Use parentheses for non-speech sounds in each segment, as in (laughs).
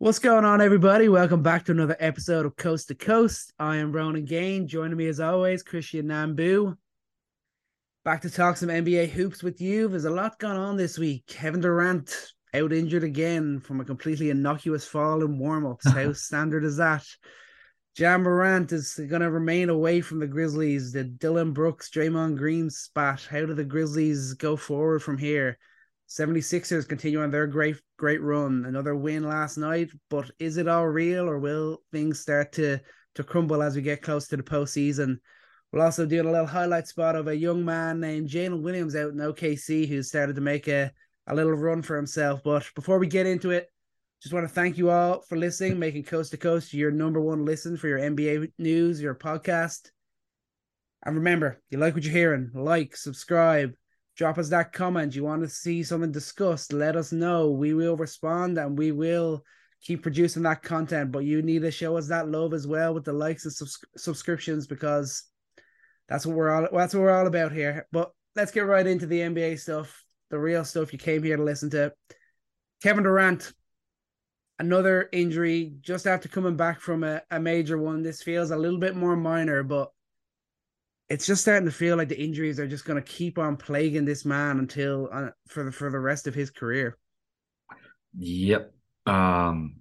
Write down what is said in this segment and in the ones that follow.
What's going on, everybody? Welcome back to another episode of Coast to Coast. I am Ronan Gain. Joining me as always, Christian Nambu. Back to talk some NBA hoops with you. There's a lot going on this week. Kevin Durant out injured again from a completely innocuous fall in warm-ups. (laughs) How standard is that? Ja Morant is going to remain away from the Grizzlies. The Dillon Brooks, Draymond Green spat. How do the Grizzlies go forward from here? 76ers continue on their great great run. Another win last night, but is it all real or will things start to to crumble as we get close to the postseason? We'll also do a little highlight spot of a young man named Jalen Williams out in OKC who started to make a, a little run for himself. But before we get into it, just want to thank you all for listening, making Coast to Coast your number one listen for your NBA news, your podcast. And remember, you like what you're hearing, like, subscribe, drop us that comment. You want to see something discussed? Let us know. We will respond and we will keep producing that content. But you need to show us that love as well with the likes and subs- subscriptions because that's what we're all that's what we're all about here. But let's get right into the NBA stuff, the real stuff you came here to listen to. Kevin Durant, another injury just after coming back from a, a major one. This feels a little bit more minor, but it's just starting to feel like the injuries are just going to keep on plaguing this man until uh, for the for the rest of his career. Yep. Um.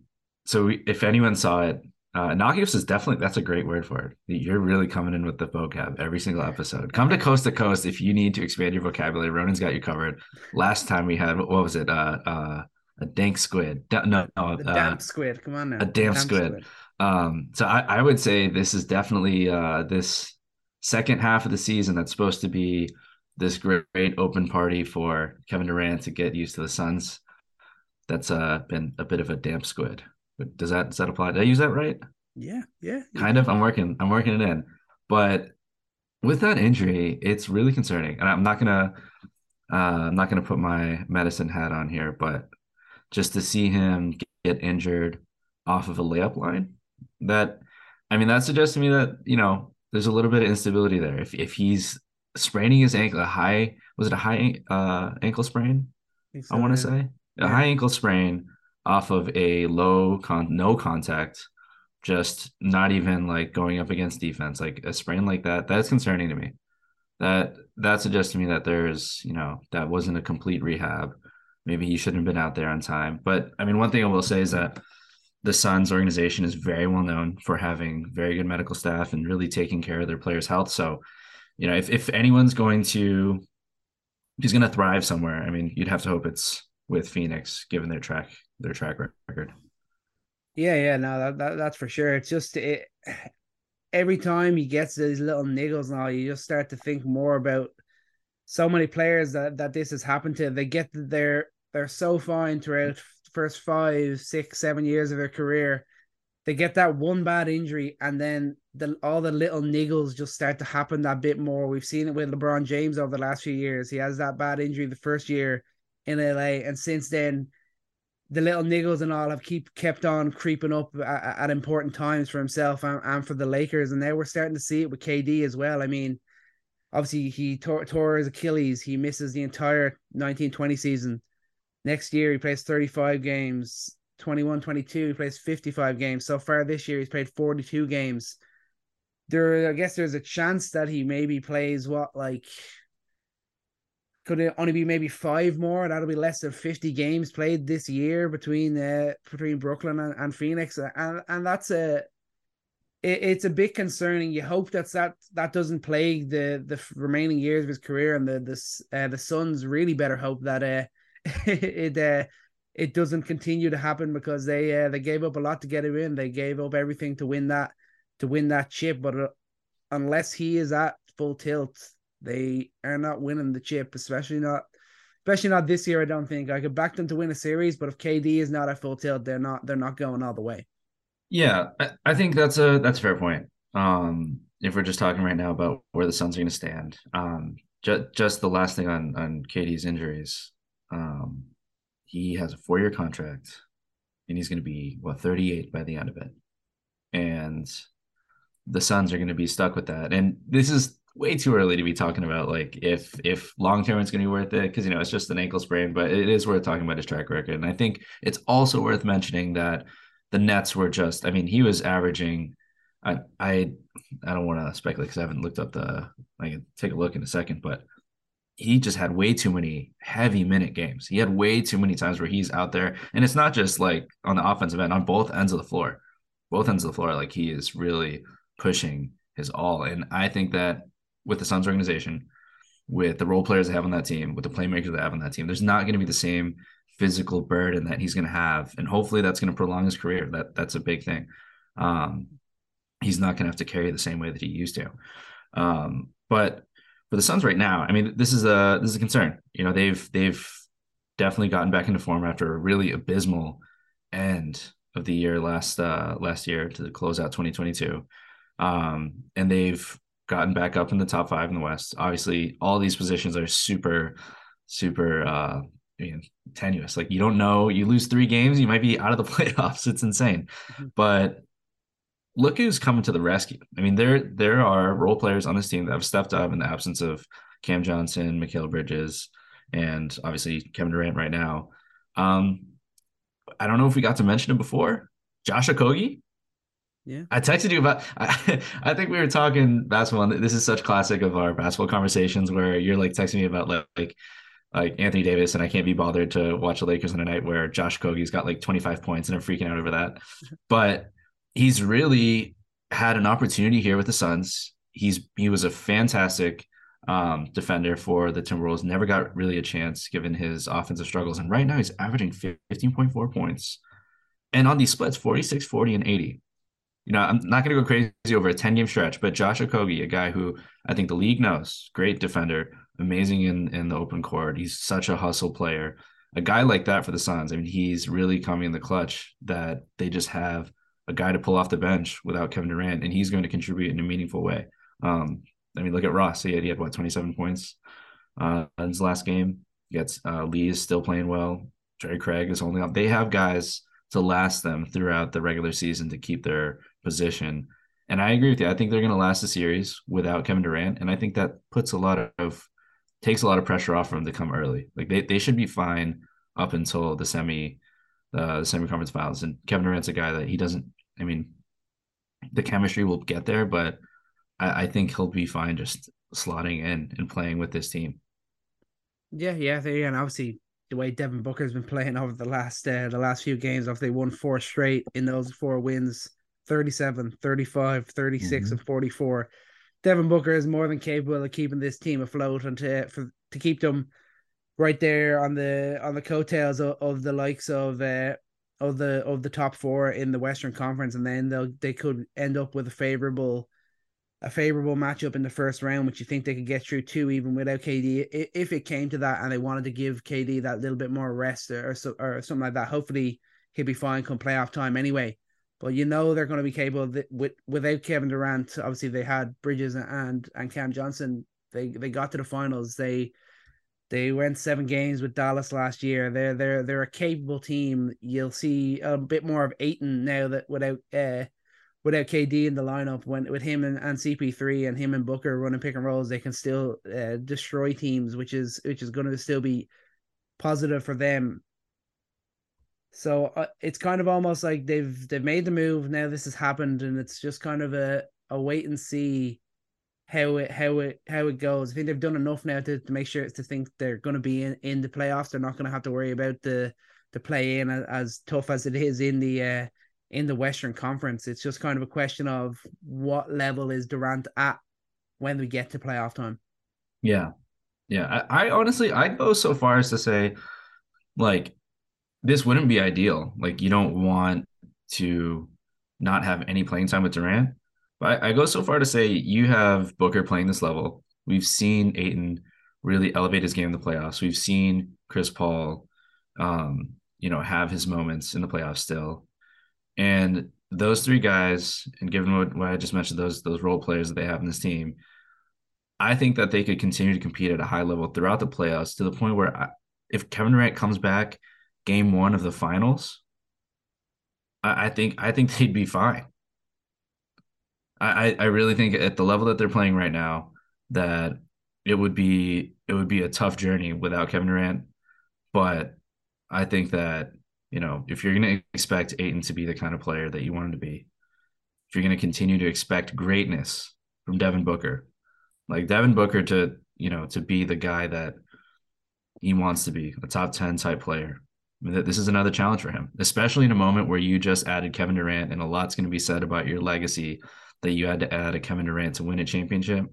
So if anyone saw it, uh, innocuous is definitely that's a great word for it. You're really coming in with the vocab every single episode. Come to coast to coast if you need to expand your vocabulary. Ronan's got you covered. Last time we had what was it? Uh, uh, a dank squid. No, no, uh, damp squid. Come on now. A damp, damp squid. squid. Um. So I, I would say this is definitely uh this second half of the season that's supposed to be this great, great open party for Kevin Durant to get used to the Suns. That's uh, been a bit of a damp squid. Does that does that apply? Did I use that right? Yeah, yeah. Kind of. I'm working. I'm working it in. But with that injury, it's really concerning. And I'm not gonna uh, I'm not gonna put my medicine hat on here, but just to see him get injured off of a layup line, that I mean, that suggests to me that you know there's a little bit of instability there. If if he's spraining his ankle, a high was it a high uh, ankle sprain? I, I want to say yeah. a high ankle sprain off of a low con no contact, just not even like going up against defense, like a sprain like that. That's concerning to me. That that suggests to me that there's you know that wasn't a complete rehab. Maybe he shouldn't have been out there on time. But I mean, one thing I will say is that the Suns organization is very well known for having very good medical staff and really taking care of their players' health. So, you know, if, if anyone's going to, he's going to thrive somewhere, I mean, you'd have to hope it's with Phoenix, given their track, their track record. Yeah, yeah, no, that, that that's for sure. It's just it, every time he gets these little niggles now, you just start to think more about so many players that that this has happened to. They get they're they're so fine throughout first five, six, seven years of their career, they get that one bad injury, and then the all the little niggles just start to happen that bit more. We've seen it with LeBron James over the last few years. He has that bad injury the first year in LA, and since then, the little niggles and all have keep kept on creeping up at, at important times for himself and, and for the Lakers. And now we're starting to see it with KD as well. I mean, obviously he tore, tore his Achilles. He misses the entire 1920 season. Next year, he plays 35 games. 21 22, he plays 55 games. So far this year, he's played 42 games. There, I guess there's a chance that he maybe plays what, like, could it only be maybe five more? That'll be less than 50 games played this year between uh, between Brooklyn and, and Phoenix. And and that's a it's a bit concerning. You hope that's that that doesn't plague the the remaining years of his career, and the the uh, the Suns really better hope that uh (laughs) it uh, it doesn't continue to happen because they uh, they gave up a lot to get him in. They gave up everything to win that to win that chip. But uh, unless he is at full tilt, they are not winning the chip. Especially not, especially not this year. I don't think I could back them to win a series. But if KD is not at full tilt, they're not they're not going all the way. Yeah, I, I think that's a that's a fair point. Um, if we're just talking right now about where the Suns are going to stand, um, just just the last thing on on KD's injuries. Um, he has a four year contract and he's going to be, what, 38 by the end of it. And the Suns are going to be stuck with that. And this is way too early to be talking about like if if long term it's going to be worth it because you know it's just an ankle sprain, but it is worth talking about his track record. And I think it's also worth mentioning that the Nets were just, I mean, he was averaging. I I I don't want to speculate because I haven't looked up the. I can take a look in a second, but he just had way too many heavy minute games. He had way too many times where he's out there, and it's not just like on the offensive end, on both ends of the floor, both ends of the floor. Like he is really pushing his all, and I think that with the Suns organization, with the role players they have on that team, with the playmakers they have on that team, there's not going to be the same physical burden that he's going to have, and hopefully that's going to prolong his career. That that's a big thing. Um, he's not going to have to carry the same way that he used to. Um, but for the Suns right now, I mean, this is a this is a concern. You know, they've they've definitely gotten back into form after a really abysmal end of the year last uh last year to close out 2022. Um, and they've gotten back up in the top five in the West. Obviously, all these positions are super, super uh you know, tenuous. Like you don't know, you lose three games, you might be out of the (laughs) playoffs. It's insane. Mm-hmm. But look who's coming to the rescue. I mean, there there are role players on this team that have stepped up in the absence of Cam Johnson, Mikal Bridges, and obviously Kevin Durant right now. Um, I don't know if we got to mention it before. Josh Okogie. Yeah. I texted you about I, (laughs) I think we were talking basketball. And this is such classic of our basketball conversations where you're like texting me about like, like like Anthony Davis, and I can't be bothered to watch the Lakers on a night where Josh Okogie's got like 25 points and I'm freaking out over that. (laughs) But he's really had an opportunity here with the Suns. He's he was a fantastic um, defender for the Timberwolves. Never got really a chance given his offensive struggles. And right now he's averaging 15.4 points. And on these splits, 46, 40, and 80. You know, I'm not going to go crazy over a 10 game stretch, but Josh Okogie, a guy who I think the league knows, great defender, amazing in, in the open court. He's such a hustle player. A guy like that for the Suns, I mean, he's really coming in the clutch that they just have a guy to pull off the bench without Kevin Durant, and he's going to contribute in a meaningful way. Um, I mean, look at Ross. He had, he had what, 27 points uh, in his last game. Gets uh, Lee is still playing well. Torrey Craig is holding up. They have guys to last them throughout the regular season to keep their position. And I agree with you. I think they're going to last the series without Kevin Durant. And I think that puts a lot of, takes a lot of pressure off them to come early. Like they, they should be fine up until the semi, uh, the semi conference finals. And Kevin Durant's a guy that he doesn't I mean, the chemistry will get there, but I, I think he'll be fine just slotting in and playing with this team. Yeah, yeah, and obviously the way Devin Booker's been playing over the last uh, the last few games, after they won four straight in those four wins, 37, 35, 36, mm-hmm. and 44. Devin Booker is more than capable of keeping this team afloat and to for to keep them right there on the on the coattails of, of the likes of uh, of the of the top four in the Western Conference, and then they'll they could end up with a favorable a favorable matchup in the first round, which you think they could get through too, even without KD. If it came to that, and they wanted to give KD that little bit more rest or or, or something like that, hopefully he'll be fine come playoff time anyway. But you know they're going to be capable of, with without Kevin Durant. Obviously, they had Bridges and and Cam Johnson. They they got to the finals. They they went seven games with Dallas last year. They're they're they're a capable team. You'll see a bit more of Ayton now that without uh without KD in the lineup. When with him and, and CP3 and him and Booker running pick and rolls, they can still uh, destroy teams, which is which is going to still be positive for them. So uh, it's kind of almost like they've they've made the move. Now this has happened, and it's just kind of a a wait and see how it how it how it goes. I think they've done enough now to, to make sure it's to think they're going to be in, in the playoffs. They're not going to have to worry about the the play in as, as tough as it is in the uh, in the Western Conference. It's just kind of a question of what level is Durant at when we get to playoff time. Yeah, yeah. I, I honestly I go so far as to say, like, this wouldn't be ideal. Like, you don't want to not have any playing time with Durant I, I go so far to say you have Booker playing this level. We've seen Ayton really elevate his game in the playoffs. We've seen Chris Paul, um, you know, have his moments in the playoffs still. And those three guys, and given what, what I just mentioned, those those role players that they have in this team, I think that they could continue to compete at a high level throughout the playoffs to the point where I, if Kevin Durant comes back game one of the finals, I, I think I think (laughs) they'd be fine. I, I really think at the level that they're playing right now, that it would be it would be a tough journey without Kevin Durant. But I think that You know, if you're going to expect Ayton to be the kind of player that you want him to be, if you're going to continue to expect greatness from Devin Booker, like Devin Booker to, you know, to be the guy that he wants to be, a top 10 type player. I mean, this is another challenge for him, especially in a moment where you just added Kevin Durant and a lot's going to be said about your legacy that you had to add a Kevin Durant to win a championship.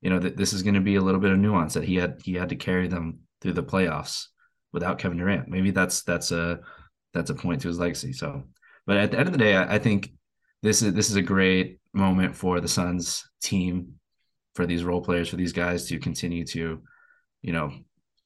You know, that this is going to be a little bit of nuance that he had he had to carry them through the playoffs without Kevin Durant. Maybe that's that's a that's a point to his legacy. So, but at the end of the day, I, I think this is this is a great moment for the Suns team, for these role players, for these guys to continue to, you know,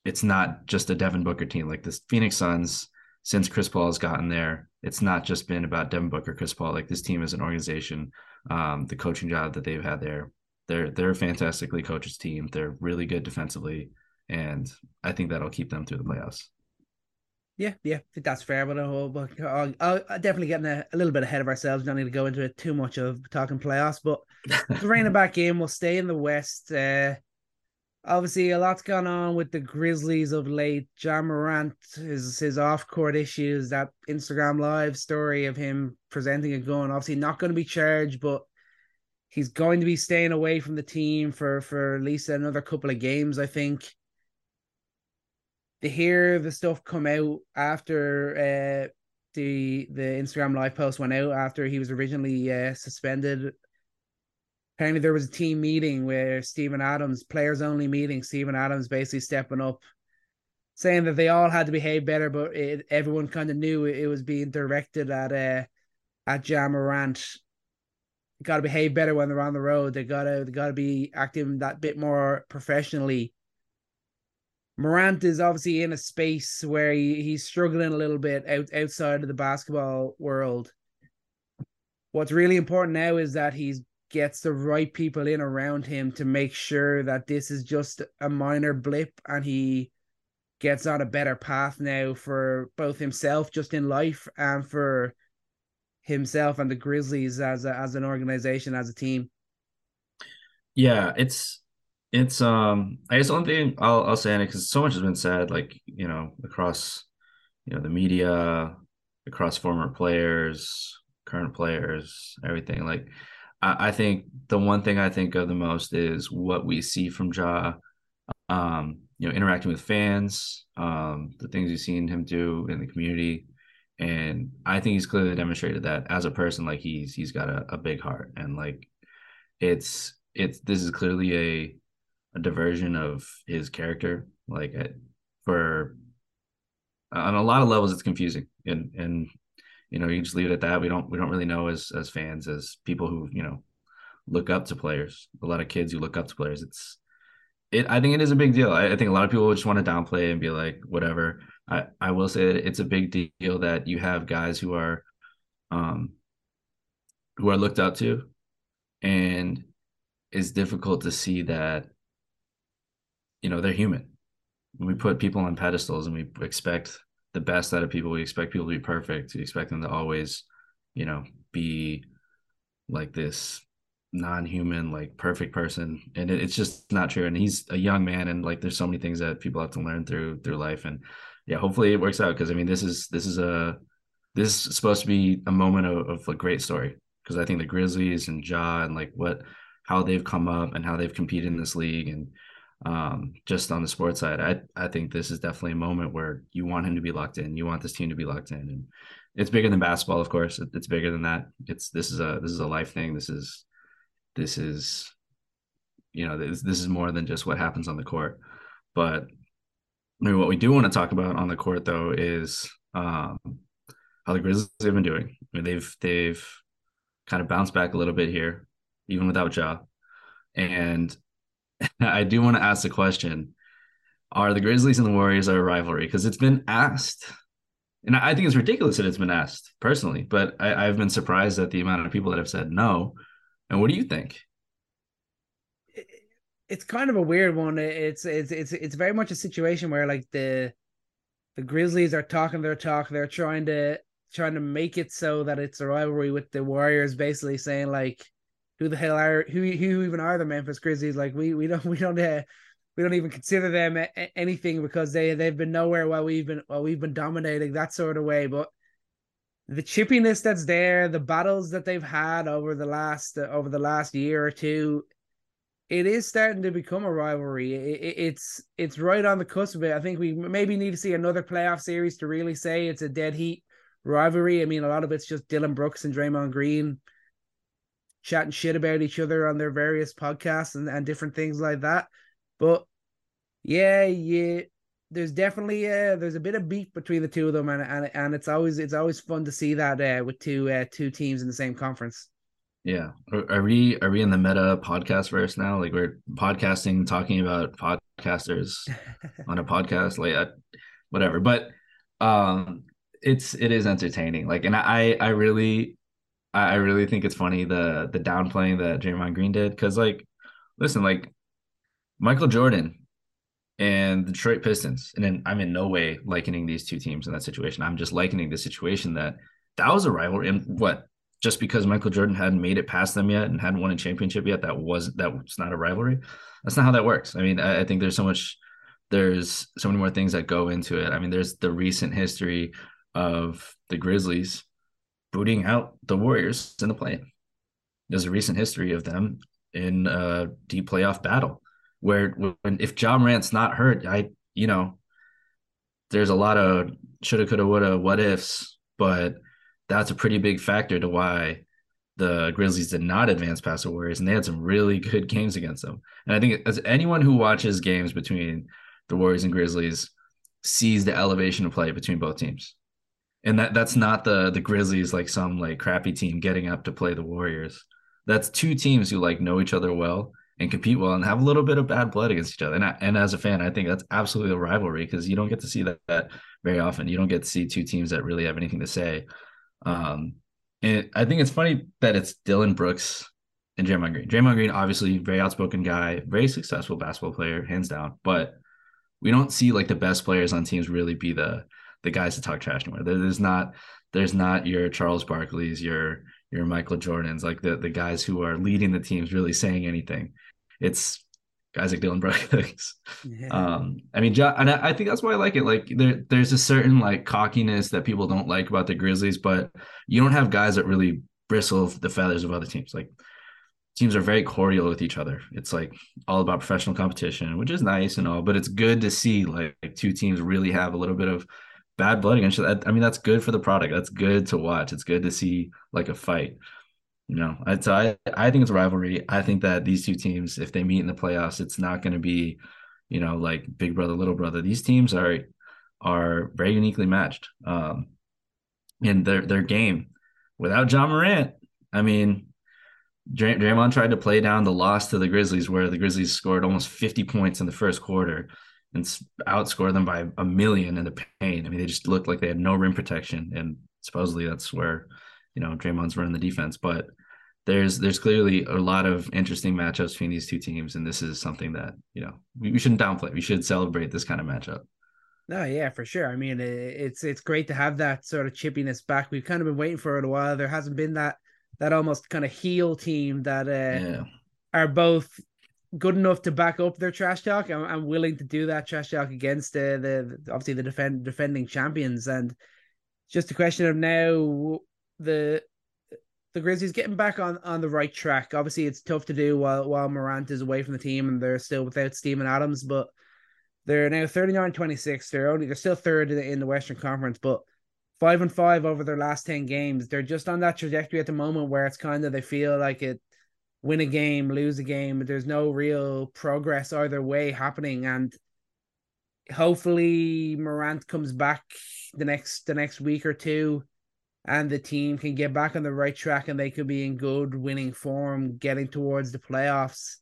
it's not just a Devin Booker team like this Phoenix Suns. Since Chris Paul has gotten there, it's not just been about Devin Booker, Chris Paul. Like this team is an organization. Um, the coaching job that they've had there, they're they're a fantastically coaches team. They're really good defensively and I think that'll keep them through the playoffs. Yeah, yeah, that's fair. But I'll, I'll, I'll definitely getting a, a, little bit ahead of ourselves. Don't need to go into it too much of talking playoffs. But to rein it (laughs) back in, we'll stay in the West. Uh, obviously, a lot's gone on with the Grizzlies of late. Ja Morant, his his off court issues, that Instagram live story of him presenting a gun. Obviously, not going to be charged, but he's going to be staying away from the team for for at least another couple of games. I think to hear the stuff come out after uh, the the Instagram live post went out after he was originally uh, suspended. Apparently, there was a team meeting where Steven Adams, players only meeting, Steven Adams basically stepping up, saying that they all had to behave better, but it, everyone kind of knew it, was being directed at uh, at Ja Morant. Got to behave better when they're on the road. They gotta they gotta be acting that bit more professionally Morant is obviously in a space where he, he's struggling a little bit out, outside of the basketball world. What's really important now is that he gets the right people in around him to make sure that this is just a minor blip and he gets on a better path now for both himself just in life and for himself and the Grizzlies as a, as an organization as a team. Yeah, it's it's um I guess only thing I'll I'll say because so much has been said, like, you know, across you know the media, across former players, current players, everything. Like I, think the one thing I think of the most is what we see from Ja um, you know, interacting with fans, um, the things you've seen him do in the community. And I think he's clearly demonstrated that as a person, like he's he's got a, a big heart and like it's it's this is clearly a a diversion of his character. Like for on a lot of levels, it's confusing, and and you know you just leave it at that. We don't we don't really know as as fans as people who you know look up to players. A lot of kids who look up to players. It's it. I think it is a big deal. I, I think a lot of people just want to downplay and be like whatever. I I will say that it's a big deal that you have guys who are um who are looked up to and it's difficult to see that you know they're human we put people on pedestals and we expect the best out of people. We expect people to be perfect. We expect them to always you know be like this non-human like perfect person. And it, it's just not true. And he's a young man and like there's so many things that people have to learn through through life. And yeah hopefully it works out because i mean this is this is a this is supposed to be a moment of, of a great story. Because i think the grizzlies and ja and like what how they've come up and how they've competed in this league and um, just on the sports side, I I think this is definitely a moment where you want him to be locked in. You want this team to be locked in, and it's bigger than basketball, of course. It's bigger than that. It's this is a this is a life thing. This is this is you know this this is more than just what happens on the court. But I mean, what we do want to talk about on the court though is um, how the Grizzlies have been doing. I mean, they've they've kind of bounced back a little bit here, even without Ja. And (laughs) I do want to ask the question: Are the Grizzlies and the Warriors a rivalry? Because it's been asked, and I think it's ridiculous that it's been asked personally. But I, I've been surprised at the amount of people that have said no. And what do you think? It's kind of a weird one. It's it's it's it's very much a situation where like the the Grizzlies are talking their talk. They're trying to trying to make it so that it's a rivalry with the Warriors, basically saying like who the hell are who who even are the Memphis Grizzlies? Like we we don't (laughs) we don't uh, we don't even consider them a- anything because they they've been nowhere while we've been while we've been dominating that sort of way. But the chippiness that's there, the battles that they've had over the last uh, over the last year or two, it is starting to become a rivalry. It, it, it's it's right on the cusp of it. I think we maybe need to see another playoff series to really say it's a dead heat rivalry. I mean, a lot of it's just Dillon Brooks and Draymond Green chatting shit about each other on their various podcasts and, and different things like that. But yeah, yeah, there's definitely uh there's a bit of beef between the two of them and and, and it's always it's always fun to see that uh with two uh two teams in the same conference. Yeah. Are, are we are we in the meta podcast verse now? Like we're podcasting talking about podcasters (laughs) on a podcast like uh, whatever. But um it's it is entertaining. Like and i i really i really think it's funny the the downplaying that Draymond Green did because like listen like Michael Jordan and the Detroit Pistons. And then I'm in no way likening these two teams in that situation. I'm just likening the situation that that was a rivalry. And what just because Michael Jordan hadn't made it past them yet and hadn't won a championship yet, that was that was not a rivalry. That's not how that works. I mean, I, I think there's so much, there's so many more things that go into it. I mean, there's the recent history of the Grizzlies booting out the Warriors in the play. There's a recent history of them in a deep playoff battle where when if Ja Morant's not hurt, I you know, there's a lot of shoulda, coulda, woulda, what ifs, but that's a pretty big factor to why the Grizzlies did not advance past the Warriors, and they had some really good games against them. And I think as anyone who watches games between the Warriors and Grizzlies sees the elevation of play between both teams. And that that's not the the Grizzlies like some like crappy team getting up to play the Warriors. That's two teams who like know each other well and compete well and have a little bit of bad blood against each other. And I, and as a fan, I think that's absolutely a rivalry because you don't get to see that, that, very often. You don't get to see two teams that really have anything to say. Um, and I think it's funny that it's Dillon Brooks and Draymond Green. Draymond Green, obviously, very outspoken guy, very successful basketball player, hands down. But we don't see like the best players on teams really be the the guys to talk trash anymore. There's not there's not your Charles Barkley's, your your Michael Jordans, like the the guys who are leading the teams really saying anything it's guys like Dillon Brooks. (laughs) Yeah. Um, I mean, John, and I think that's why I like it. Like there, there's a certain like cockiness that people don't like about the Grizzlies, but you don't have guys that really bristle the feathers of other teams. Like teams are very cordial with each other. It's like all about professional competition, which is nice and all, but it's good to see like, like two teams really have a little bit of bad blood against you. I mean, that's good for the product. That's good to watch. It's good to see like a fight. You know, it's I I think it's a rivalry. I think that these two teams, if they meet in the playoffs, it's not going to be, you know, like big brother, little brother. These teams are are very uniquely matched. Um, in their their game without John Morant. I mean, Dray- Draymond tried to play down the loss to the Grizzlies, where the Grizzlies scored almost 50 points in the first quarter and outscore them by a million in the paint. I mean, they just looked like they had no rim protection, and supposedly that's where you know Draymond's running the defense, but there's there's clearly a lot of interesting matchups between these two teams, and this is something that you know we, we shouldn't downplay. We should celebrate this kind of matchup. No, yeah, for sure. I mean, it's it's great to have that sort of chippiness back. We've kind of been waiting for it a while. There hasn't been that that almost kind of heel team that uh, yeah. are both good enough to back up their trash talk I'm willing to do that trash talk against uh, the obviously the defend defending champions. And just a question of now the the Grizzlies getting back on on the right track. Obviously, it's tough to do while while Morant is away from the team and they're still without Steven Adams, but they're now 39-26. They're only they're still third in the, in the Western Conference, but five and five over their last 10 games. They're just on that trajectory at the moment where it's kind of they feel like it win a game, lose a game, there's no real progress either way happening. And hopefully Morant comes back the next the next week or two and the team can get back on the right track and they could be in good winning form getting towards the playoffs.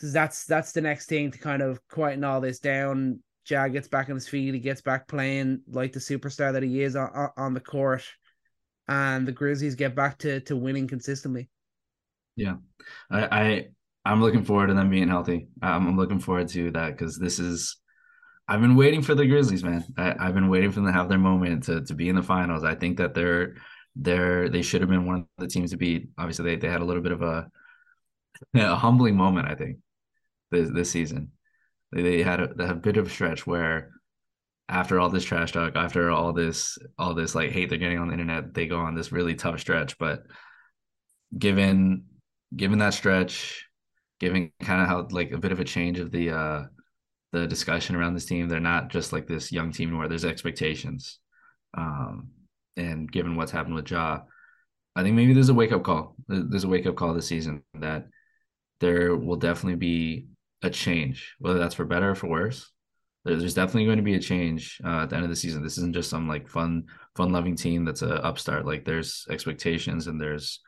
Cause that's that's the next thing to kind of quieten all this down. Jag gets back on his feet. He gets back playing like the superstar that he is on, on the court, and the Grizzlies get back to to winning consistently. Yeah, I, I I'm looking forward to them being healthy. I'm looking forward to that because this is I've been waiting for the Grizzlies, man. I, have been waiting for them to have their moment to to be in the finals. I think that they're they're they should have been one of the teams to beat. Obviously, they, they had a little bit of a, (laughs) a humbling moment, I think, this this season. They, they had a, they had a bit of a stretch where after all this trash talk, after all this all this like hate they're getting on the internet, they go on this really tough stretch. But given given that stretch, given kind of how like a bit of a change of the uh the discussion around this team, they're not just like this young team where there's expectations. Um, and given what's happened with Ja, I think maybe there's a wake up call. There's a wake up call this season that there will definitely be a change, whether that's for better or for worse. There's definitely going to be a change uh, at the end of the season. This isn't just some like fun, fun loving team that's a upstart. Like there's expectations and there's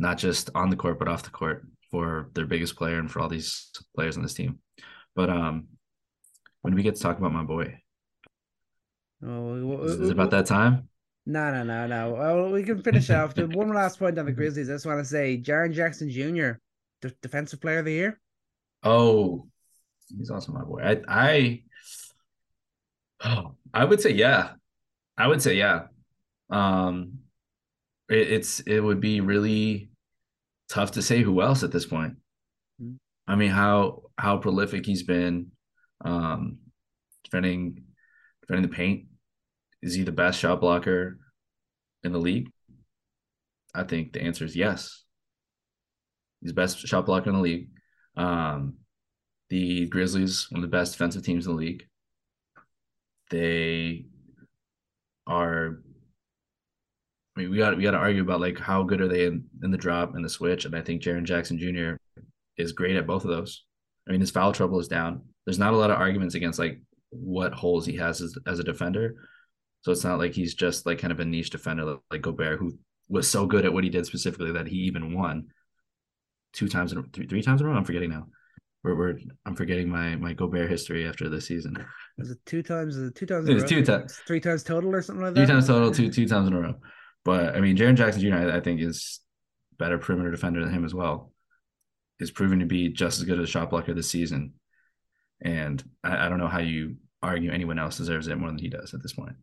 not just on the court but off the court for their biggest player and for all these players on this team. But um, when do we get to talk about my boy? Oh, is, is it about that time? No, no, no, no. Well, we can finish off. one last point on the Grizzlies. I just want to say, Jaren Jackson Jr., the Defensive Player of the Year. Oh, he's also my boy. I, I, oh, I would say yeah. I would say yeah. Um, it, it's it would be really tough to say who else at this point. Mm-hmm. I mean, how how prolific he's been, um, defending defending the paint. Is he the best shot blocker in the league? I think the answer is yes. He's the best shot blocker in the league. Um, the Grizzlies, one of the best defensive teams in the league. They are. I mean, we got we got to argue about like how good are they in, in the drop and the switch, and I think Jaren Jackson Jr. is great at both of those. I mean, his foul trouble is down. There's not a lot of arguments against like what holes he has as, as a defender. So it's not like he's just like kind of a niche defender like Gobert, who was so good at what he did specifically that he even won two times in three, three times in a row. I'm forgetting now. We're, we're I'm forgetting my my Gobert history after this season. Was it two times? Two times? It was two times. Three times total or something like that. Two times total. Two two times in a row. But I mean, Jaren Jackson Jr. I, I think is better perimeter defender than him as well. Is proven to be just as good as a shot blocker this season, and I, I don't know how you argue anyone else deserves it more than he does at this point.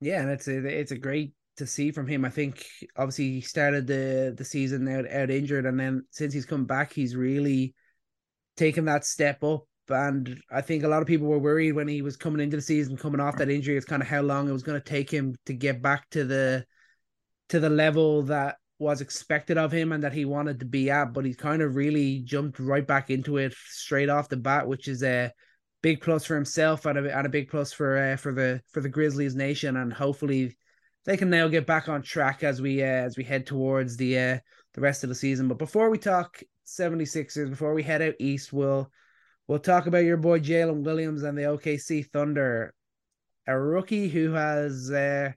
Yeah, and it's a it's a great to see from him. I think obviously he started the the season out out injured, and then since he's come back, he's really taken that step up. And I think a lot of people were worried when he was coming into the season, coming off that injury. It's kind of how long it was going to take him to get back to the to the level that was expected of him and that he wanted to be at. But he's kind of really jumped right back into it straight off the bat, which is a big plus for himself and a, and a big plus for uh, for the for the Grizzlies nation. And hopefully they can now get back on track as we uh, as we head towards the uh, the rest of the season. But before we talk 76ers, before we head out east, we'll we'll talk about your boy Jalen Williams and the OKC Thunder, a rookie who has uh,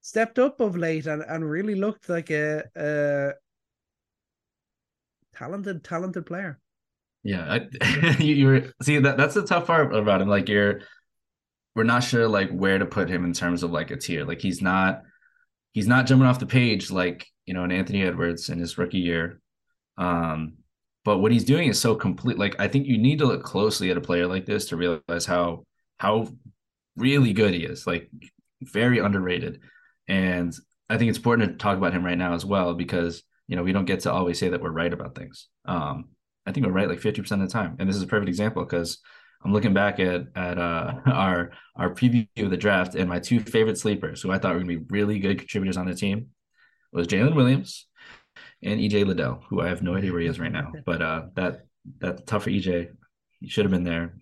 stepped up of late and, and really looked like a, a talented talented player. Yeah, I, (laughs) you, you see that that's the tough part about him. Like you're we're not sure like where to put him in terms of like a tier. Like he's not he's not jumping off the page like you know an Anthony Edwards in his rookie year. Um, but what he's doing is so complete. Like I think you need to look closely at a player like this to realize how how really good he is. Like very underrated, and I think it's important to talk about him right now as well because you know we don't get to always say that we're right about things. Um, I think we're right like fifty percent of the time, and this is a perfect example because I'm looking back at at uh, (laughs) our our preview of the draft, and my two favorite sleepers, who I thought were going to be really good contributors on the team, was Jalen Williams and EJ Liddell, who I have no idea where he is right now. (laughs) But uh, that that's tough for EJ. He should have been there.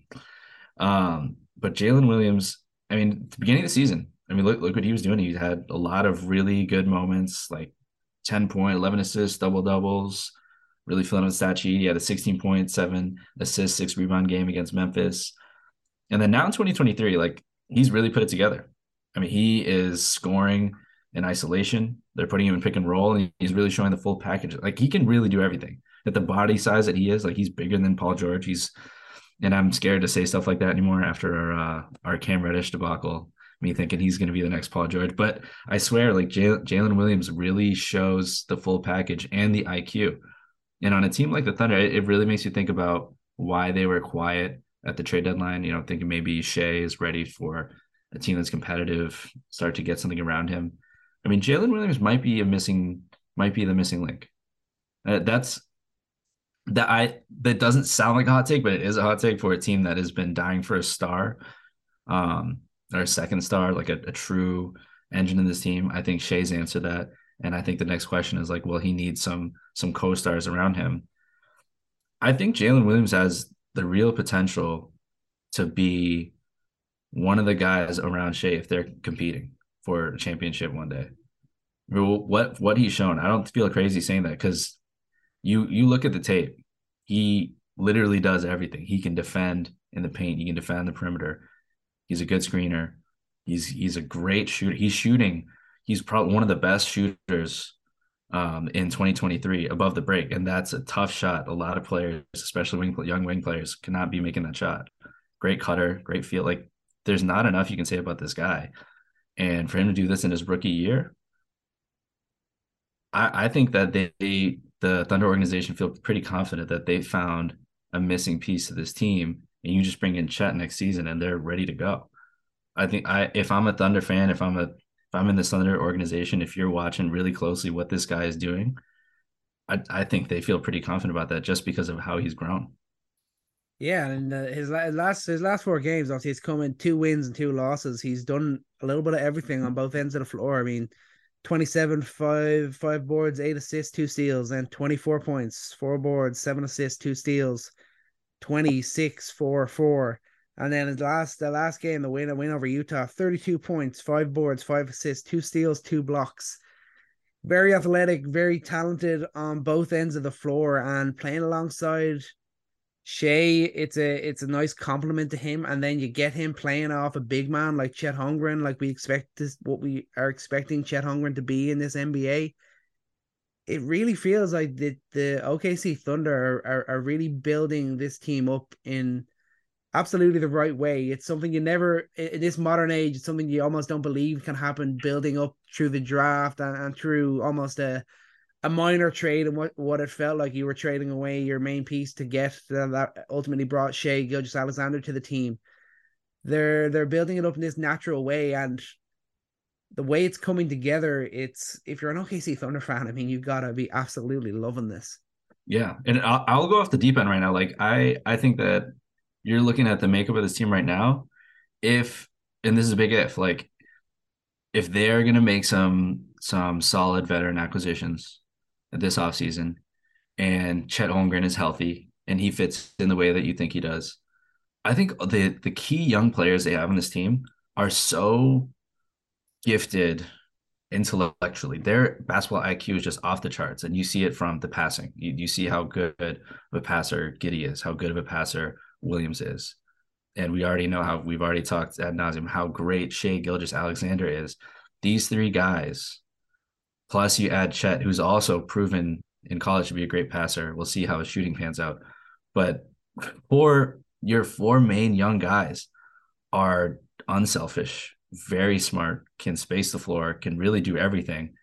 Um, but Jalen Williams, I mean, the beginning of the season, I mean, look look what he was doing. He had a lot of really good moments, like 10 point, 11 assists, double doubles really filling out the stat sheet. He had a 16 point, seven assist, six rebound game against Memphis. And then now in 2023, like he's really put it together. I mean, he is scoring in isolation. They're putting him in pick and roll, and he's really showing the full package. Like he can really do everything. At the body size that he is, like he's bigger than Paul George. He's, and I'm scared to say stuff like that anymore after our uh, our Cam Reddish debacle. Me thinking he's going to be the next Paul George, but I swear, like Jalen Williams really shows the full package and the IQ. And on a team like the Thunder, it, it really makes you think about why they were quiet at the trade deadline. You know, thinking maybe Shai is ready for a team that's competitive, start to get something around him. I mean, Jalen Williams might be a missing, might be the missing link. Uh, that's that I that doesn't sound like a hot take, but it is a hot take for a team that has been dying for a star, um, or a second star, like a, a true engine in this team. I think Shai's answered that, and I think the next question is like, well, he needs some some co-stars around him. I think Jalen Williams has the real potential to be one of the guys around Shai if they're competing for championship one day. What what he's shown, I don't feel crazy saying that because you you look at the tape, he literally does everything. He can defend in the paint, he can defend the perimeter. He's a good screener. He's he's a great shooter. He's shooting. He's probably one of the best shooters um, in 2023 above the break, and that's a tough shot. A lot of players, especially wing, young wing players, cannot be making that shot. Great cutter, great feel. Like there's not enough you can say about this guy, and for him to do this in his rookie year, I, I think that they, they the Thunder organization feel pretty confident that they found a missing piece to this team, and you just bring in Chet next season, and they're ready to go. I think I if I'm a Thunder fan, if I'm a if I'm in the Thunder organization, if you're watching really closely what this guy is doing, I I think they feel pretty confident about that just because of how he's grown. Yeah, and uh, his last his last four games, obviously, he's come in two wins and two losses. He's done a little bit of everything on both ends of the floor. I mean, 27, five, five boards, eight assists, two steals, and 24 points, four boards, seven assists, two steals, 26, four, four. And then the last the last game, the win, a win over Utah, 32 points, five boards, five assists, two steals, two blocks. Very athletic, very talented on both ends of the floor, and playing alongside Shai, it's a it's a nice complement to him, and then you get him playing off a big man like Chet Holmgren, like we expect this, what we are expecting Chet Holmgren to be in this NBA. It really feels like the the OKC Thunder are, are, are really building this team up in absolutely the right way. It's something you never in this modern age. It's something you almost don't believe can happen. Building up through the draft and, and through almost a a minor trade and what what it felt like you were trading away your main piece to get that ultimately brought Shai Gilgeous-Alexander to the team. They're they're building it up in this natural way and the way it's coming together, it's if you're an OKC Thunder fan, I mean, you've got to be absolutely loving this. Yeah, and I'll, I'll go off the deep end right now. Like I, I think that you're looking at the makeup of this team right now, if and this is a big if, like if they're gonna make some some solid veteran acquisitions this offseason and Chet Holmgren is healthy and he fits in the way that you think he does. I think the the key young players they have on this team are so gifted intellectually. Their basketball IQ is just off the charts, and you see it from the passing. You, you see how good of a passer Giddey is, how good of a passer Williams is. And we already know how we've already talked ad nauseum how great Shai Gilgeous-Alexander is. These three guys, plus you add Chet, who's also proven in college to be a great passer. We'll see how his shooting pans out. But for your four main young guys are unselfish, very smart, can space the floor, can really do everything.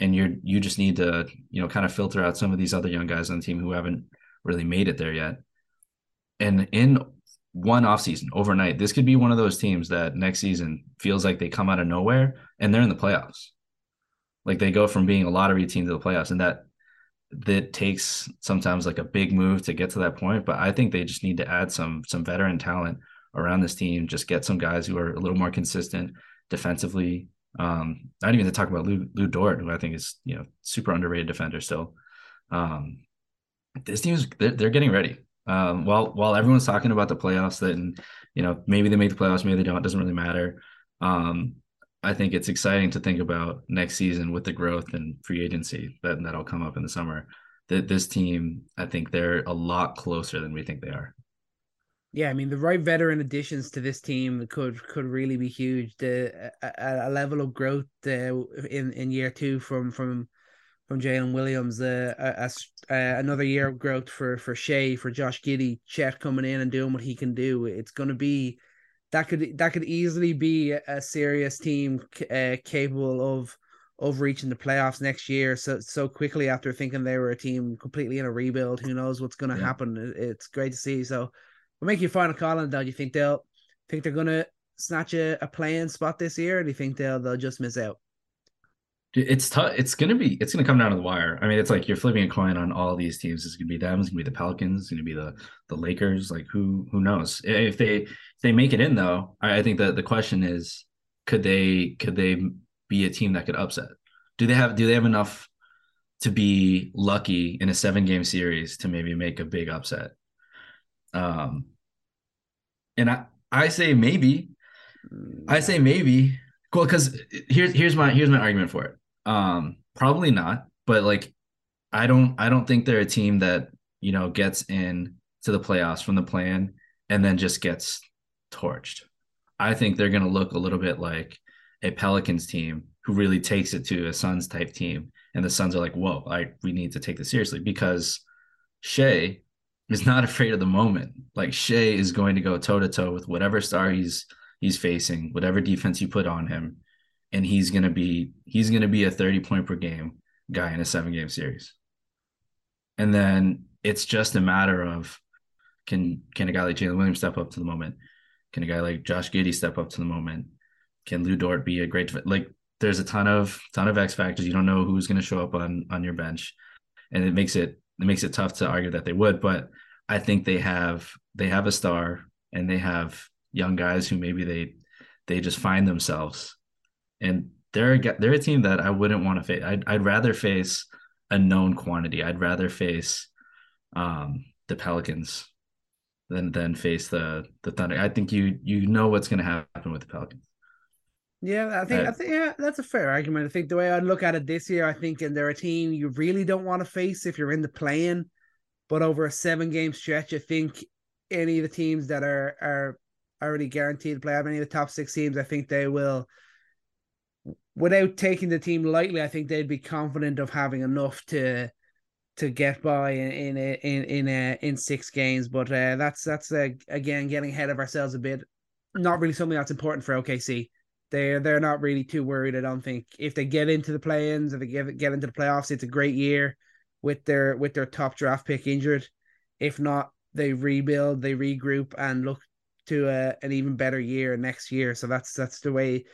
And you're you just need to, you know, kind of filter out some of these other young guys on the team who haven't really made it there yet and in one offseason overnight, this could be one of those teams that next season feels like they come out of nowhere and they're in the playoffs. Like they go from being a lottery team to the playoffs, and that that takes sometimes like a big move to get to that point. But I think they just need to add some some veteran talent around this team. Just get some guys who are a little more consistent defensively. Um, not even talk about Lu, Lu Dort, who I think is you know super underrated defender still. Um, this team is they're, they're getting ready um, while while everyone's talking about the playoffs, then you know maybe they make the playoffs, maybe they don't. It doesn't really matter. Um, I think it's exciting to think about next season with the growth and free agency that that'll come up in the summer. That this team, I think they're a lot closer than we think they are. Yeah, I mean the right veteran additions to this team could could really be huge. The a, a level of growth uh, in in year two from from from Jalen Williams. Uh, a, a, another year of growth for for Shai, for Josh Giddey, Chet coming in and doing what he can do. It's going to be that could that could easily be a serious team uh, capable of of reaching the playoffs next year so so quickly after thinking they were a team completely in a rebuild. Who knows what's going to yeah. happen? It's great to see. So we'll make you a final call on that. You think they'll think they're going to snatch a, a playing spot this year, or do you think they'll they'll just miss out? It's tough. It's gonna be. It's gonna come down to the wire. I mean, it's like you're flipping a coin on all these teams. It's gonna be them. It's gonna be the Pelicans. It's gonna be the the Lakers. Like who who knows? If they if they make it in though, I, I think that the question is, could they could they be a team that could upset? Do they have do they have enough to be lucky in a seven game series to maybe make a big upset? Um, and I I say maybe. I say maybe. Cool, because here's here's my here's my argument for it. Um, probably not, but like I don't I don't think they're a team that, you know, gets in to the playoffs from the plan and then just gets torched. I think they're gonna look a little bit like a Pelicans team who really takes it to a Suns type team. And the Suns are like, whoa, like we need to take this seriously because Shai is not (laughs) afraid of the moment. Like Shai is going to go toe to toe with whatever star he's he's facing, whatever defense you put on him, and he's gonna be he's gonna be a 30 point per game guy in a seven game series. And then it's just a matter of can can a guy like Jalen Williams step up to the moment? Can a guy like Josh Giddey step up to the moment? Can Lu Dort be a great like there's a ton of ton of X factors. You don't know who's going to show up on on your bench, and it makes it it makes it tough to argue that they would. But I think they have they have a star and they have young guys who maybe they they just find themselves, and they're a, they're a team that I wouldn't want to face. I'd I'd rather face a known quantity. I'd rather face um, the Pelicans than than face the the Thunder. I think you you know what's going to happen with the Pelicans. Yeah, I think I think yeah, that's a fair argument. I think the way I'd look at it this year, I think and they're a team you really don't want to face if you're in the play-in, but over a seven game stretch, I think any of the teams that are are already guaranteed to play any of the top six teams, I think they will without taking the team lightly, I think they'd be confident of having enough to to get by in in in in, uh, in six games. But uh, that's that's uh, again getting ahead of ourselves a bit. Not really something that's important for OKC they're they're not really too worried. I don't think if they get into the play-ins, if they get get into the playoffs, it's a great year with their with their top draft pick injured. If not, they rebuild, they regroup, and look to a, an even better year next year. So that's that's the way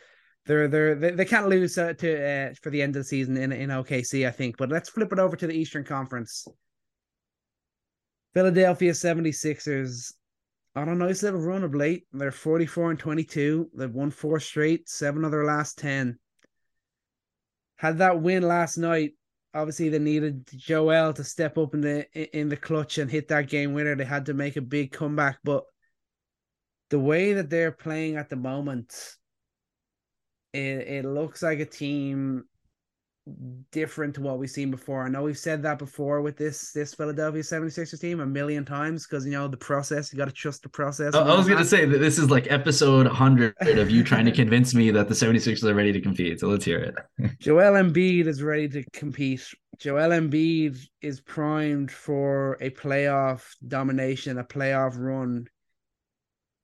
they're they're they, can't lose uh, to uh, for the end of the season in in OKC, I think. But let's flip it over to the Eastern Conference. Philadelphia 76ers on a nice little run of late. They're 44 and 22. They've won four straight, seven of their last 10. Had that win last night, obviously they needed Joel to step up in the in the clutch and hit that game winner. They had to make a big comeback, but the way that they're playing at the moment, it, it looks like a team different to what we've seen before. I know we've said that before with this this Philadelphia 76ers team a million times because you know the process, you got to trust the process. I, I was going to say that this is like episode 100 of you trying to convince me that the 76ers are ready to compete. So let's hear it. (laughs) Joel Embiid is ready to compete. Joel Embiid is primed for a playoff domination, a playoff run.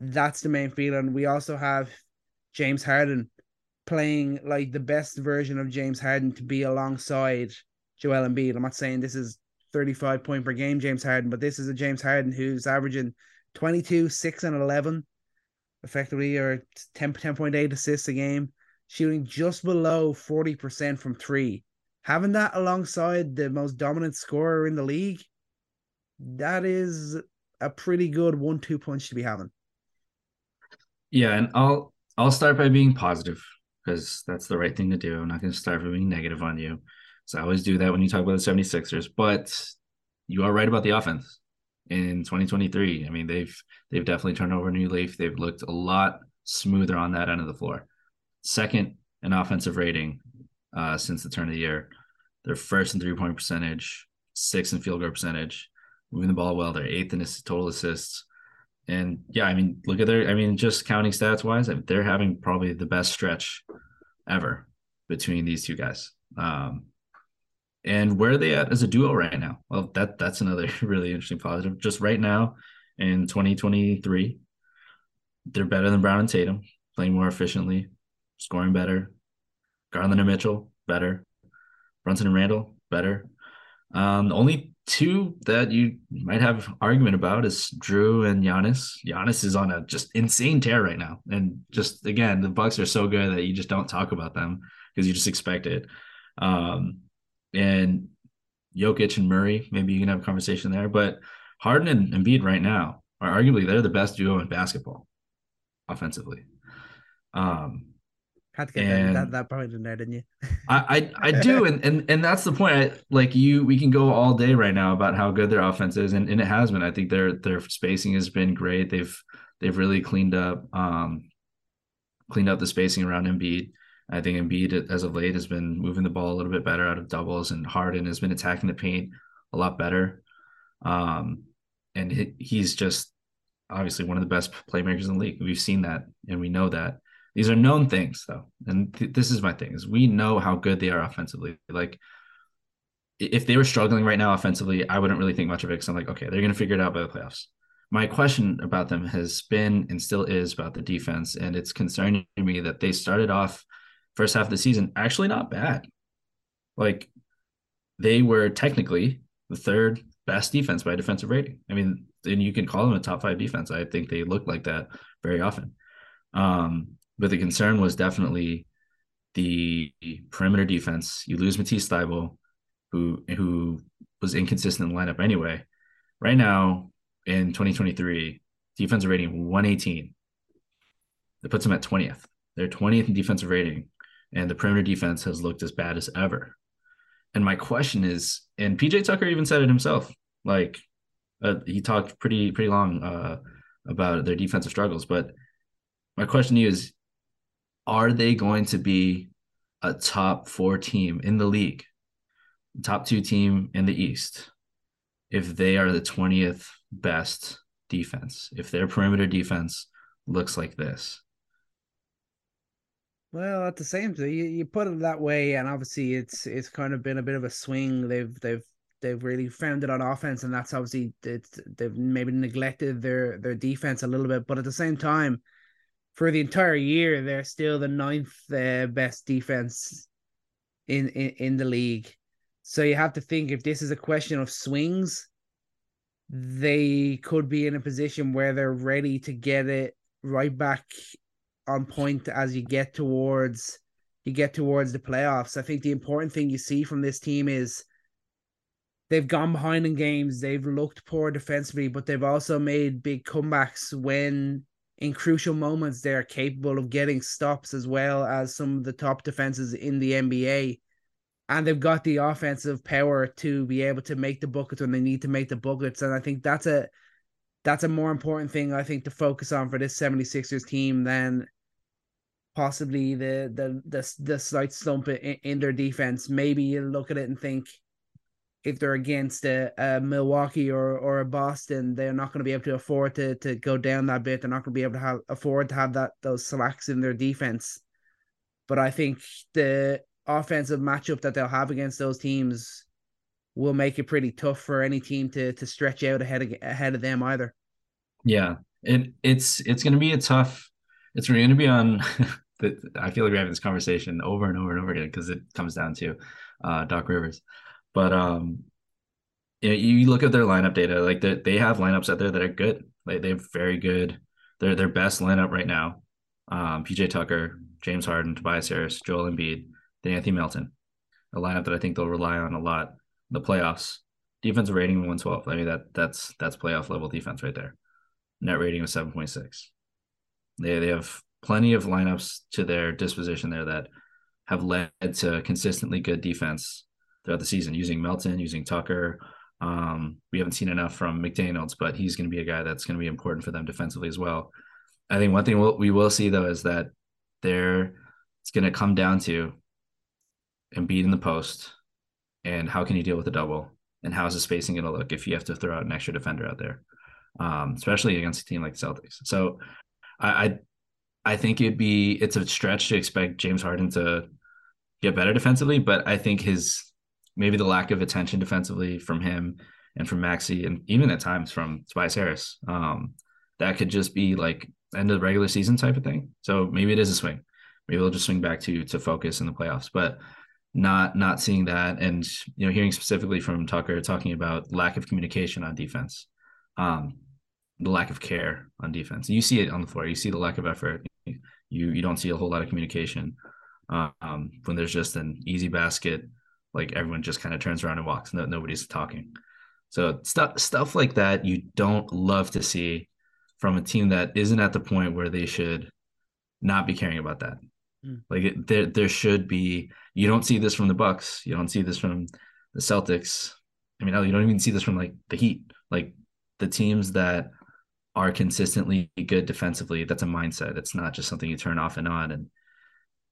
That's the main feeling. We also have James Harden playing like the best version of James Harden to be alongside Joel Embiid. I'm not saying this is 35 point per game James Harden, but this is a James Harden who's averaging 22, 6 and 11 effectively or 10 10.8 assists a game, shooting just below 40% from 3. Having that alongside the most dominant scorer in the league, that is a pretty good one-two punch to be having. Yeah, and I'll I'll start by being positive because that's the right thing to do. I'm not going to start from being negative on you. So I always do that when you talk about the 76ers, but you are right about the offense in 2023. I mean, they've they've definitely turned over a new leaf. They've looked a lot smoother on that end of the floor. Second in offensive rating uh, since the turn of the year. They're first in three point percentage, sixth in field goal percentage, moving the ball well. They're eighth in total assists. And yeah, I mean, look at their, I mean, just counting stats wise, they're having probably the best stretch ever between these two guys. Um, and where are they at as a duo right now? Well, that that's another (laughs) really interesting positive. Just right now in 2023, they're better than Brown and Tatum, playing more efficiently, scoring better. Garland and Mitchell, better. Brunson and Randle, better. Um, the only two that you might have argument about is Jrue and Giannis. Giannis is on a just insane tear right now, and just again, the Bucks are so good that you just don't talk about them because you just expect it. Um, and Jokic and Murray, maybe you can have a conversation there. But Harden and Embiid right now are arguably they're the best duo in basketball offensively. Um, had to get and that, that point in there, didn't you? I, I, I do, (laughs) and and and that's the point. I, like you, we can go all day right now about how good their offense is, and, and it has been. I think their their spacing has been great. They've they've really cleaned up um cleaned up the spacing around Embiid. I think Embiid as of late has been moving the ball a little bit better out of doubles, and Harden has been attacking the paint a lot better. Um, and he, he's just obviously one of the best playmakers in the league. We've seen that, and we know that. These are known things, though, and th- this is my thing: is we know how good they are offensively. Like, if they were struggling right now offensively, I wouldn't really think much of it because I'm like, okay, they're going to figure it out by the playoffs. My question about them has been and still is about the defense, and it's concerning me that they started off first half of the season actually not bad. Like they were technically the third best defense by defensive rating. I mean, and you can call them a top five defense. I think they look like that very often. Um, but the concern was definitely the perimeter defense. You lose Matisse Thybulle, who who was inconsistent in the lineup anyway. Right now in 2023, defensive rating 118. It puts them at 20th. They're 20th in defensive rating and the perimeter defense has looked as bad as ever. And my question is, and PJ Tucker even said it himself, like uh, he talked pretty pretty long uh, about their defensive struggles. But my question to you is, are they going to be a top four team in the league, top two team in the East, if they are the twentieth best defense? If their perimeter defense looks like this, well, at the same time, you, you put it that way, and obviously it's it's kind of been a bit of a swing. They've they've they've really found it on offense, and that's obviously it's, they've maybe neglected their their defense a little bit. But at the same time, for the entire year, they're still the ninth uh, best defense in, in in the league. So you have to think if this is a question of swings, they could be in a position where they're ready to get it right back on point as you get towards you get towards the playoffs. I think the important thing you see from this team is they've gone behind in games, they've looked poor defensively, but they've also made big comebacks when in crucial moments they're capable of getting stops as well as some of the top defenses in the NBA. And they've got the offensive power to be able to make the buckets when they need to make the buckets. And I think that's a that's a more important thing I think to focus on for this 76ers team than possibly the the the, the slight slump in, in their defense. Maybe you look at it and think if they're against a, a Milwaukee or or a Boston, they're not going to be able to afford to to go down that bit. They're not going to be able to have afford to have that those slacks in their defense. But I think the offensive matchup that they'll have against those teams will make it pretty tough for any team to to stretch out ahead of ahead of them either. Yeah, it it's it's going to be a tough. It's going to be on (laughs) that I feel like we're having this conversation over and over and over again because it comes down to uh, Doc Rivers. But um, you, you look at their lineup data, like they they have lineups out there that are good. Like they have very good. They're their best lineup right now. Um, PJ Tucker, James Harden, Tobias Harris, Joel Embiid, then Anthony Melton. A lineup that I think they'll rely on a lot. The playoffs, defensive rating 112. I mean that that's that's playoff level defense right there. Net rating of 7.6. They they have plenty of lineups to their disposition there that have led to consistently good defense throughout the season using Melton, using Tucker. Um, we haven't seen enough from McDaniels, but he's going to be a guy that's going to be important for them defensively as well. I think one thing we'll, we will see though is that there it's going to come down to Embiid in the post and how can you deal with the double and how's the spacing going to look if you have to throw out an extra defender out there, um, especially against a team like the Celtics. So I, I I think it'd be it's a stretch to expect James Harden to get better defensively, but I think his maybe the lack of attention defensively from him and from Maxey and even at times from Tobias Harris, um, that could just be like end of the regular season type of thing. So maybe it is a swing. Maybe they'll just swing back to to focus in the playoffs, but not not seeing that and you know hearing specifically from Tucker talking about lack of communication on defense. Um, the lack of care on defense. You see it on the floor. You see the lack of effort you you don't see a whole lot of communication Um, when there's just an easy basket, like everyone just kind of turns around and walks. No, nobody's talking. So stuff stuff like that you don't love to see from a team that isn't at the point where they should not be caring about that. Mm. Like it, there there should be. You don't see this from the Bucks. You don't see this from the Celtics. I mean, you don't even see this from like the Heat. Like the teams that are consistently good defensively. That's a mindset. It's not just something you turn off and on. And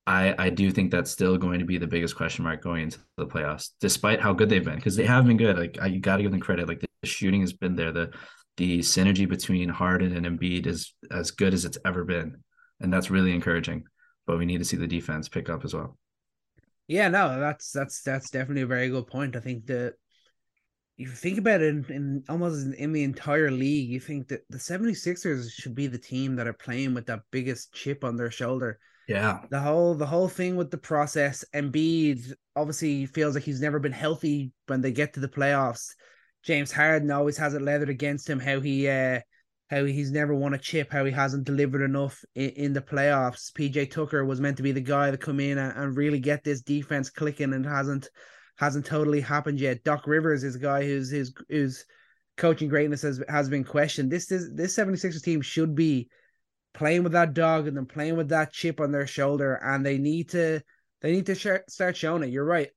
I I do think that's still going to be the biggest question mark going into the playoffs, despite how good they've been, because they have been good. Like I, you got to give them credit. Like the shooting has been there. The the synergy between Harden and Embiid is as good as it's ever been, and that's really encouraging. But we need to see the defense pick up as well. Yeah, no, that's that's that's definitely a very good point. I think that if you think about it in, in almost in, in, the entire league, you think that the 76ers should be the team that are playing with that biggest chip on their shoulder. Yeah. The whole the whole thing with the process, Embiid obviously feels like he's never been healthy when they get to the playoffs. James Harden always has it leathered against him how he uh how he's never won a chip, how he hasn't delivered enough in, in the playoffs. PJ Tucker was meant to be the guy to come in and, and really get this defense clicking and hasn't hasn't totally happened yet. Doc Rivers is a guy who's who's who's coaching greatness has has been questioned. This is this 76ers team should be playing with that dog and then playing with that chip on their shoulder, and they need to they need to sh- start showing it. You're right.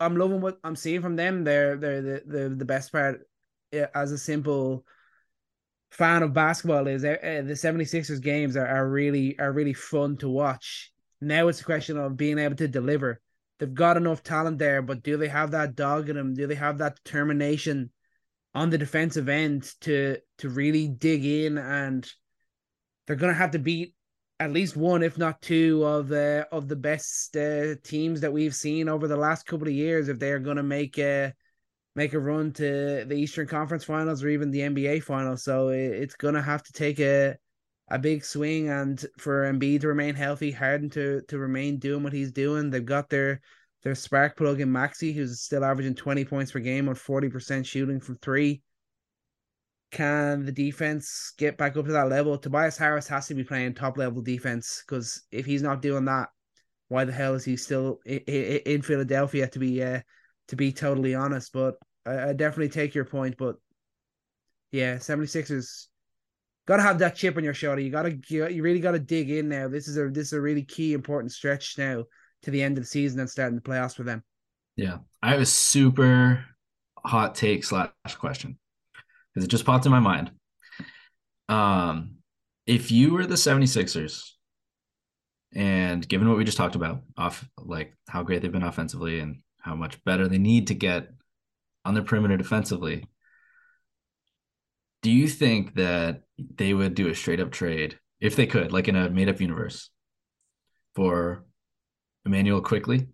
I'm loving what I'm seeing from them. They're they're the the, the best part as a simple fan of basketball is uh, the 76ers games are, are really are really fun to watch. Now it's a question of being able to deliver they've got enough talent there, but do they have that dog in them? Do they have that determination on the defensive end to to really dig in and they're gonna have to beat at least one, if not two, of the of the best uh, teams that we've seen over the last couple of years if they are gonna make a make a run to the Eastern Conference Finals or even the NBA Finals. So it's gonna have to take a a big swing and for Embiid to remain healthy, Harden to to remain doing what he's doing. They've got their their spark plug in Maxey, who's still averaging 20 points per game on 40% shooting from three. Can the defense get back up to that level? Tobias Harris has to be playing top level defense because if he's not doing that, why the hell is he still in Philadelphia? To be uh, to be totally honest, but I, I definitely take your point. But yeah, 76ers gotta have that chip on your shoulder. You gotta you really gotta dig in now. This is a this is a really key important stretch now to the end of the season and starting the playoffs for them. Yeah, I have a super hot take slash question because it just popped in my mind. Um, if you were the 76ers and given what we just talked about off like how great they've been offensively and how much better they need to get on their perimeter defensively do you think that they would do a straight up trade if they could, like in a made up universe, for Emmanuel Quickley,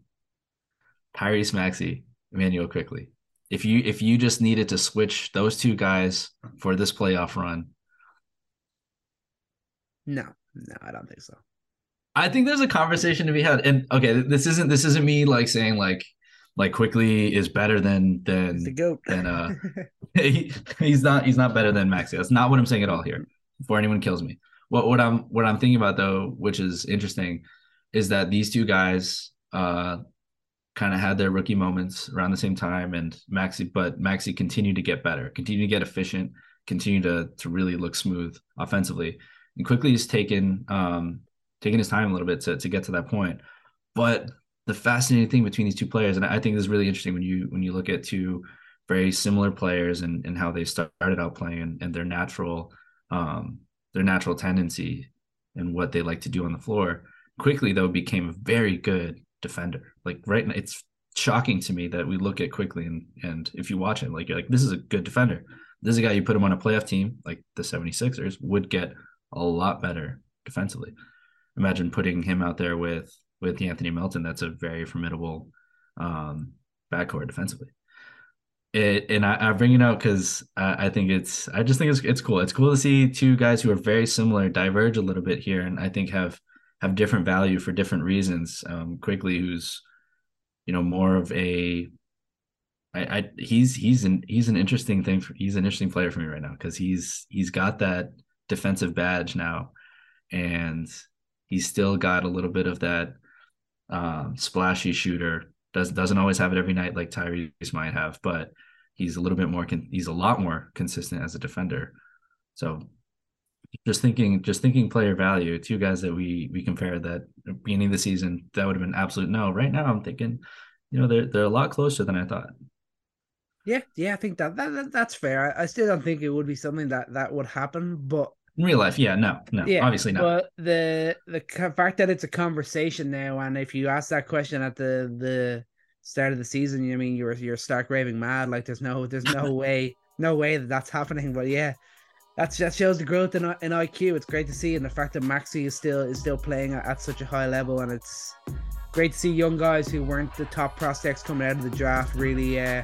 Tyrese Maxey, Emmanuel Quickley? If you if you just needed to switch those two guys for this playoff run, no, no, I don't think so. I think there's a conversation to be had, and okay, this isn't this isn't me like saying like like Quickley is better than than the goat. than uh (laughs) (laughs) he, he's not he's not better than Maxey. That's not what I'm saying at all here. Before anyone kills me. What what I'm what I'm thinking about though, which is interesting, is that these two guys uh kind of had their rookie moments around the same time and Maxey but Maxey continued to get better, continued to get efficient, continued to to really look smooth offensively. And Quickley he's taken um taking his time a little bit to to get to that point. But the fascinating thing between these two players, and I think this is really interesting when you when you look at two very similar players and, and how they started out playing and, and their natural um, their natural tendency and what they like to do on the floor. Quickley though became a very good defender. Like right now, it's shocking to me that we look at Quickley and and if you watch him, like you're like this is a good defender. This is a guy you put him on a playoff team like the 76ers would get a lot better defensively. Imagine putting him out there with with Anthony Melton, that's a very formidable um, backcourt defensively. It, and I, I bring it out because I, I, think it's I just think it's it's cool. It's cool to see two guys who are very similar diverge a little bit here, and I think have have different value for different reasons. Um, Quickley, who's you know more of a I, I he's he's an he's an interesting thing. For, he's an interesting player for me right now because he's he's got that defensive badge now, and he's still got a little bit of that um, splashy shooter. Does doesn't always have it every night like Tyrese might have, but he's a little bit more. Con- he's a lot more consistent as a defender. So just thinking, just thinking player value. Two guys that we we compare that beginning of the season that would have been absolute no. Right now, I'm thinking, you know, they're they're a lot closer than I thought. Yeah, yeah, I think that, that, that that's fair. I, I, still don't think it would be something that that would happen, but in real life, yeah, no, no, yeah, obviously not. But the the fact that it's a conversation now, and if you ask that question at the the start of the season, you I mean you're you're stark raving mad. Like there's no there's no (laughs) way no way that that's happening. But yeah, that's that shows the growth in in IQ. It's great to see, and the fact that Maxey is still is still playing at, such a high level, and it's great to see young guys who weren't the top prospects coming out of the draft really. Uh,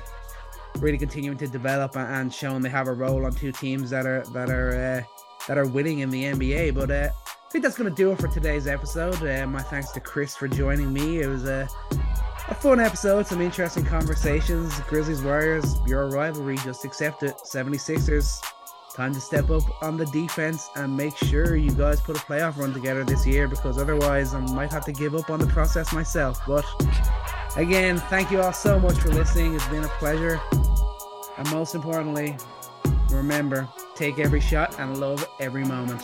really continuing to develop and showing they have a role on two teams that are that are uh, that are winning in the NBA. But uh, I think that's going to do it for today's episode. Uh, my thanks to Chris for joining me. It was a, a fun episode, some interesting conversations. Grizzlies Warriors, your rivalry, just accept it. 76ers, time to step up on the defense and make sure you guys put a playoff run together this year because otherwise I might have to give up on the process myself. But again, thank you all so much for listening. It's been a pleasure. And most importantly, remember take every shot and love every moment.